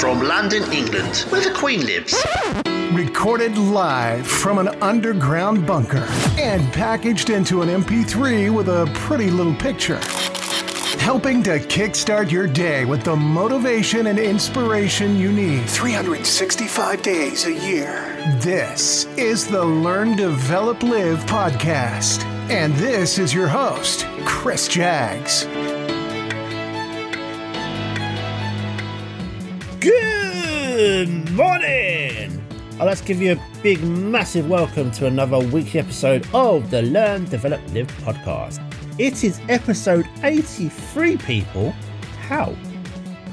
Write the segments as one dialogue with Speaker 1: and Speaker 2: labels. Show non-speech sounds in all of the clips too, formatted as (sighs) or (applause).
Speaker 1: From London, England, where the Queen lives.
Speaker 2: Recorded live from an underground bunker and packaged into an MP3 with a pretty little picture. Helping to kickstart your day with the motivation and inspiration you need 365 days a year. This is the Learn, Develop, Live podcast. And this is your host, Chris Jags.
Speaker 3: Good morning! Like to give you a big, massive welcome to another weekly episode of the Learn, Develop, Live podcast. It is episode 83, people. How?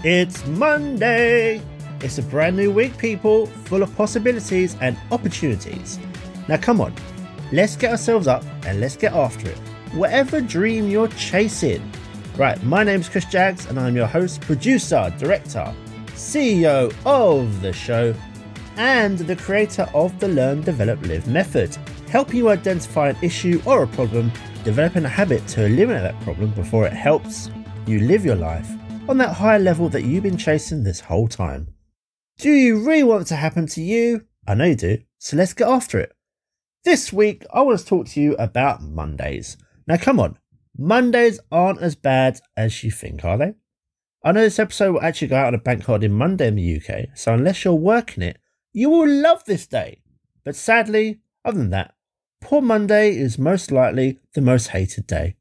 Speaker 3: It's Monday! It's a brand new week, people, full of possibilities and opportunities. Now, come on, let's get ourselves up and let's get after it. Whatever dream you're chasing. Right, my name's Chris Jags, and I'm your host, producer, director, CEO of the show, and the creator of the Learn, Develop, Live method, helping you identify an issue or a problem, developing a habit to eliminate that problem before it helps you live your life on that higher level that you've been chasing this whole time. Do you really want it to happen to you? I know you do, so let's get after it. This week, I want to talk to you about Mondays. Now, come on, Mondays aren't as bad as you think, are they? I know this episode will actually go out on a bank holiday Monday in the UK, so unless you're working it, you will love this day. But sadly, other than that, poor Monday is most likely the most hated day.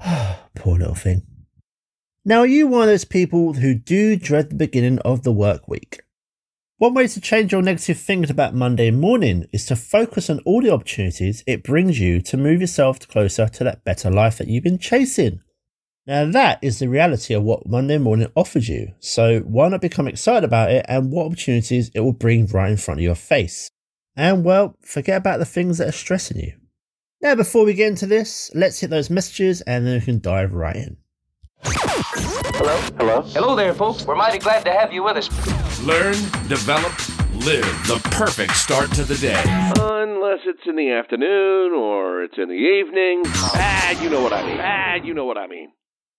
Speaker 3: (sighs) poor little thing. Now, are you one of those people who do dread the beginning of the work week? One way to change your negative things about Monday morning is to focus on all the opportunities it brings you to move yourself closer to that better life that you've been chasing. Now, that is the reality of what Monday morning offers you. So, why not become excited about it and what opportunities it will bring right in front of your face? And, well, forget about the things that are stressing you. Now, before we get into this, let's hit those messages and then we can dive right in.
Speaker 4: Hello? Hello?
Speaker 5: Hello there, folks. We're mighty glad to have you with us.
Speaker 6: Learn, develop, live the perfect start to the day.
Speaker 4: Unless it's in the afternoon or it's in the evening. Ah, you know what I mean. Ah, you know what I mean.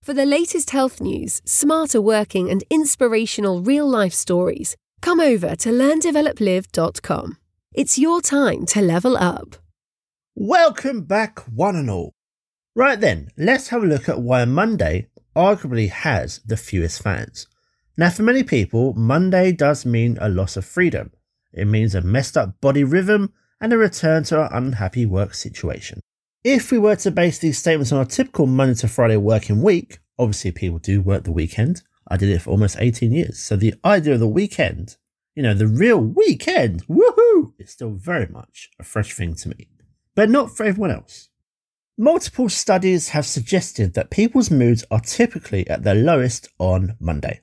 Speaker 7: For the latest health news, smarter working, and inspirational real life stories, come over to learndeveloplive.com. It's your time to level up.
Speaker 3: Welcome back, one and all. Right then, let's have a look at why Monday arguably has the fewest fans. Now, for many people, Monday does mean a loss of freedom. It means a messed up body rhythm and a return to an unhappy work situation. If we were to base these statements on a typical Monday to Friday working week, obviously people do work the weekend. I did it for almost 18 years. So the idea of the weekend, you know, the real weekend, woohoo, is still very much a fresh thing to me. But not for everyone else. Multiple studies have suggested that people's moods are typically at their lowest on Monday.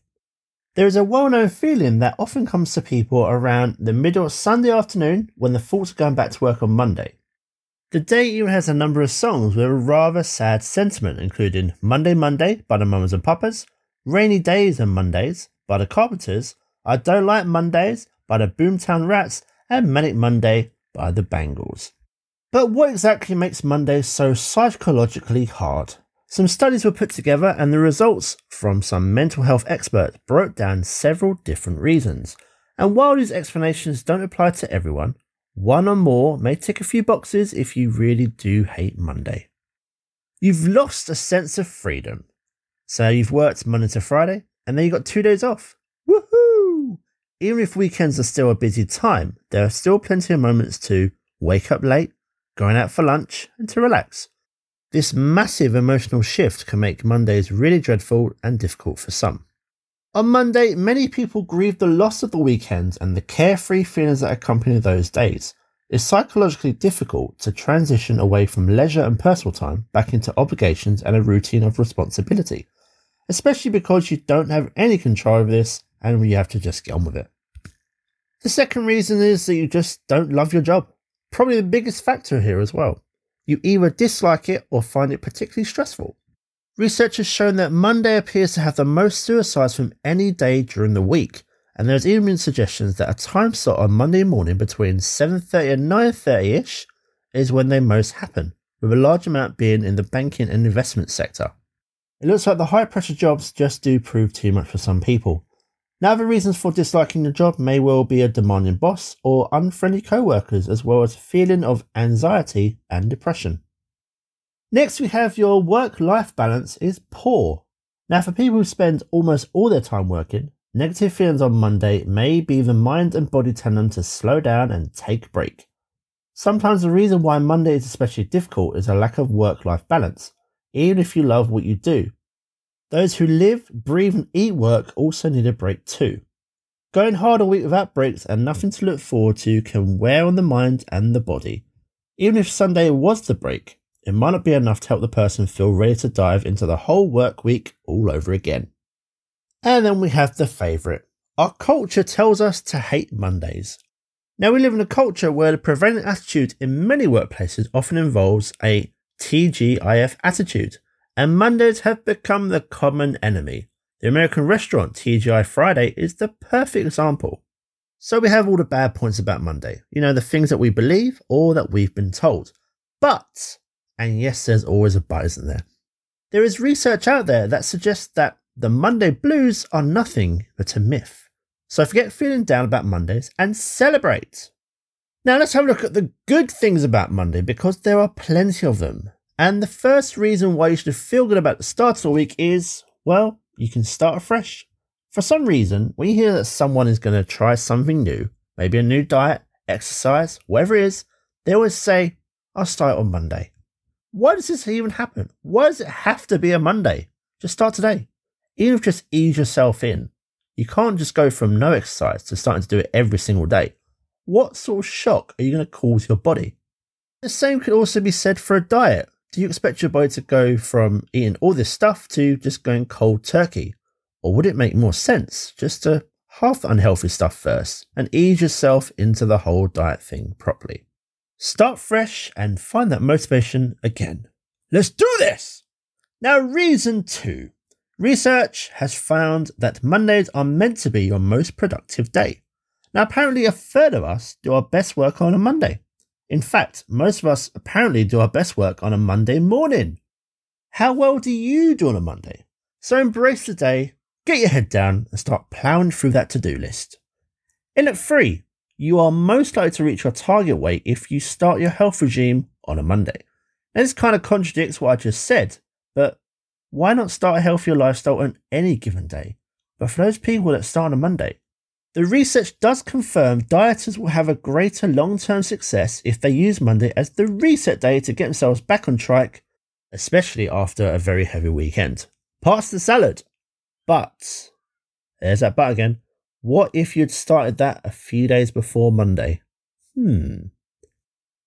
Speaker 3: There is a well known feeling that often comes to people around the middle of Sunday afternoon when the thoughts are going back to work on Monday. The day even has a number of songs with a rather sad sentiment, including Monday Monday by the Mamas and Papas, Rainy Days and Mondays by the Carpenters, I Don't Like Mondays by the Boomtown Rats, and Manic Monday by the Bangles. But what exactly makes Mondays so psychologically hard? Some studies were put together, and the results from some mental health experts broke down several different reasons. And while these explanations don't apply to everyone, one or more may tick a few boxes if you really do hate Monday. You've lost a sense of freedom. So you've worked Monday to Friday, and then you got two days off. Woohoo! Even if weekends are still a busy time, there are still plenty of moments to wake up late, going out for lunch, and to relax. This massive emotional shift can make Mondays really dreadful and difficult for some. On Monday, many people grieve the loss of the weekend and the carefree feelings that accompany those days. It's psychologically difficult to transition away from leisure and personal time back into obligations and a routine of responsibility, especially because you don't have any control over this and you have to just get on with it. The second reason is that you just don't love your job. Probably the biggest factor here as well. You either dislike it or find it particularly stressful. Research has shown that Monday appears to have the most suicides from any day during the week, and there's even been suggestions that a time slot on Monday morning between 7.30 and 9.30ish is when they most happen, with a large amount being in the banking and investment sector. It looks like the high pressure jobs just do prove too much for some people. Now, the reasons for disliking the job may well be a demanding boss or unfriendly co workers, as well as a feeling of anxiety and depression. Next, we have your work life balance is poor. Now, for people who spend almost all their time working, negative feelings on Monday may be the mind and body telling them to slow down and take a break. Sometimes the reason why Monday is especially difficult is a lack of work life balance, even if you love what you do. Those who live, breathe, and eat work also need a break too. Going hard a week without breaks and nothing to look forward to can wear on the mind and the body. Even if Sunday was the break, it might not be enough to help the person feel ready to dive into the whole work week all over again. And then we have the favourite. Our culture tells us to hate Mondays. Now, we live in a culture where the prevalent attitude in many workplaces often involves a TGIF attitude, and Mondays have become the common enemy. The American restaurant TGI Friday is the perfect example. So we have all the bad points about Monday, you know, the things that we believe or that we've been told. But, and yes, there's always a but, isn't there? There is research out there that suggests that the Monday blues are nothing but a myth. So forget feeling down about Mondays and celebrate. Now let's have a look at the good things about Monday because there are plenty of them. And the first reason why you should feel good about the start of the week is, well, you can start afresh. For some reason, when you hear that someone is going to try something new, maybe a new diet, exercise, whatever it is, they always say, I'll start on Monday. Why does this even happen? Why does it have to be a Monday? Just start today. Even if just ease yourself in. You can't just go from no exercise to starting to do it every single day. What sort of shock are you going to cause your body? The same could also be said for a diet. Do you expect your body to go from eating all this stuff to just going cold turkey? Or would it make more sense just to half unhealthy stuff first and ease yourself into the whole diet thing properly? Start fresh and find that motivation again. Let's do this! Now, reason two Research has found that Mondays are meant to be your most productive day. Now, apparently, a third of us do our best work on a Monday. In fact, most of us apparently do our best work on a Monday morning. How well do you do on a Monday? So embrace the day, get your head down, and start ploughing through that to do list. In at three, you are most likely to reach your target weight if you start your health regime on a Monday. Now, this kind of contradicts what I just said, but why not start a healthier lifestyle on any given day? But for those people that start on a Monday, the research does confirm dieters will have a greater long term success if they use Monday as the reset day to get themselves back on track, especially after a very heavy weekend. Pass the salad. But, there's that but again. What if you'd started that a few days before Monday? Hmm.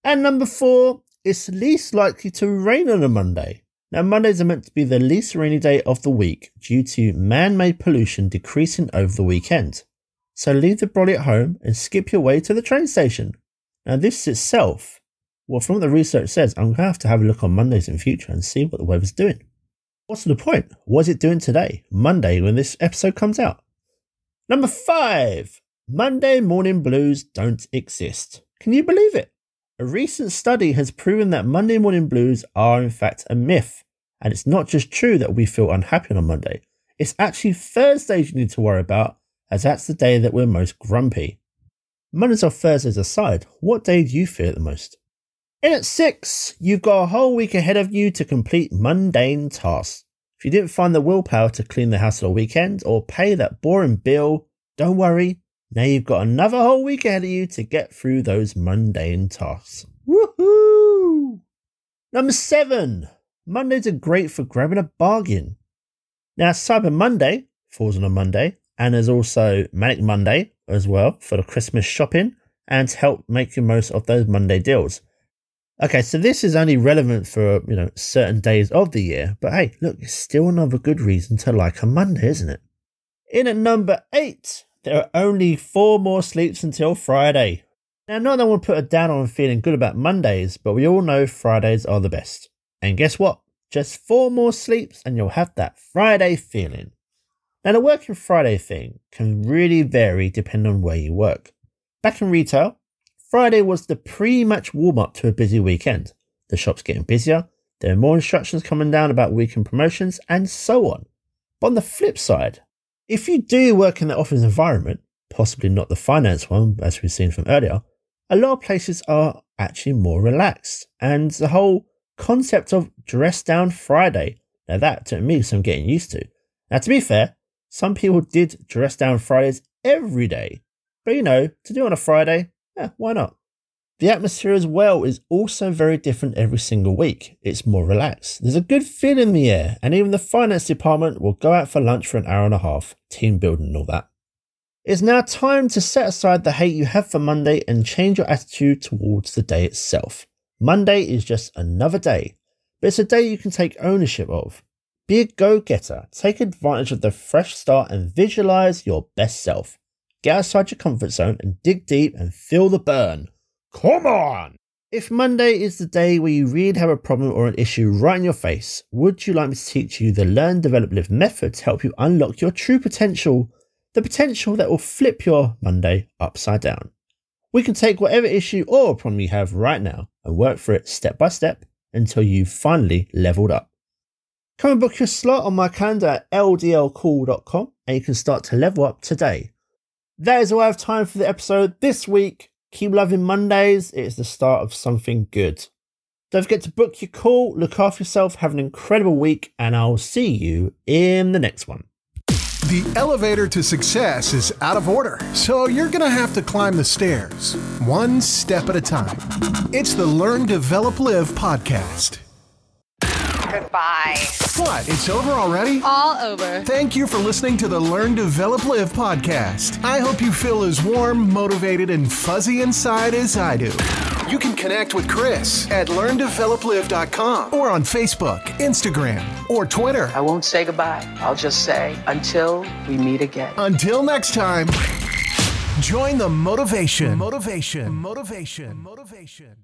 Speaker 3: And number four, it's least likely to rain on a Monday. Now, Mondays are meant to be the least rainy day of the week due to man made pollution decreasing over the weekend. So leave the brolly at home and skip your way to the train station. Now, this itself, well, from what the research says, I'm going to have to have a look on Mondays in future and see what the weather's doing. What's the point? What is it doing today, Monday, when this episode comes out? Number five Monday morning blues don't exist. Can you believe it? A recent study has proven that Monday morning blues are in fact a myth. And it's not just true that we feel unhappy on Monday, it's actually Thursdays you need to worry about, as that's the day that we're most grumpy. Mondays or Thursdays aside, what day do you feel fear the most? In at six, you've got a whole week ahead of you to complete mundane tasks. If you didn't find the willpower to clean the house on a weekend or pay that boring bill, don't worry, now you've got another whole week ahead of you to get through those mundane tasks. Woohoo! Number seven. Mondays are great for grabbing a bargain. Now, Cyber Monday falls on a Monday, and there's also Manic Monday as well for the Christmas shopping and to help make the most of those Monday deals. Okay, so this is only relevant for, you know, certain days of the year, but hey, look, it's still another good reason to like a Monday, isn't it? In at number eight, there are only four more sleeps until Friday. Now, not that I want to put a down on feeling good about Mondays, but we all know Fridays are the best. And guess what? Just four more sleeps and you'll have that Friday feeling. Now, the working Friday thing can really vary depending on where you work. Back in retail, Friday was the pre match warm up to a busy weekend. The shop's getting busier, There are more instructions coming down about weekend promotions and so on. But on the flip side, if you do work in the office environment, possibly not the finance one, as we've seen from earlier, a lot of places are actually more relaxed. And the whole concept of dress down Friday, now that took me some getting used to. Now, to be fair, some people did dress down Fridays every day. But you know, to do on a Friday, yeah, why not? The atmosphere as well is also very different every single week. It's more relaxed. There's a good feel in the air, and even the finance department will go out for lunch for an hour and a half, team building and all that. It's now time to set aside the hate you have for Monday and change your attitude towards the day itself. Monday is just another day, but it's a day you can take ownership of. Be a go getter, take advantage of the fresh start, and visualize your best self. Get outside your comfort zone and dig deep and feel the burn. Come on! If Monday is the day where you really have a problem or an issue right in your face, would you like me to teach you the Learn, Develop, Live method to help you unlock your true potential the potential that will flip your Monday upside down. We can take whatever issue or problem you have right now and work through it step by step until you've finally leveled up. Come and book your slot on my calendar at ldlcall.com and you can start to level up today. That is all I have time for the episode this week. Keep loving Mondays, it's the start of something good. Don't forget to book your call, look after yourself, have an incredible week, and I'll see you in the next one.
Speaker 2: The elevator to success is out of order, so you're going to have to climb the stairs, one step at a time. It's the Learn, Develop, Live podcast.
Speaker 8: Goodbye.
Speaker 2: What? It's over already?
Speaker 8: All over.
Speaker 2: Thank you for listening to the Learn, Develop, Live podcast. I hope you feel as warm, motivated, and fuzzy inside as I do. You can connect with Chris at learndeveloplive.com or on Facebook, Instagram, or Twitter.
Speaker 9: I won't say goodbye. I'll just say until we meet again.
Speaker 2: Until next time, join the motivation. Motivation. Motivation. Motivation.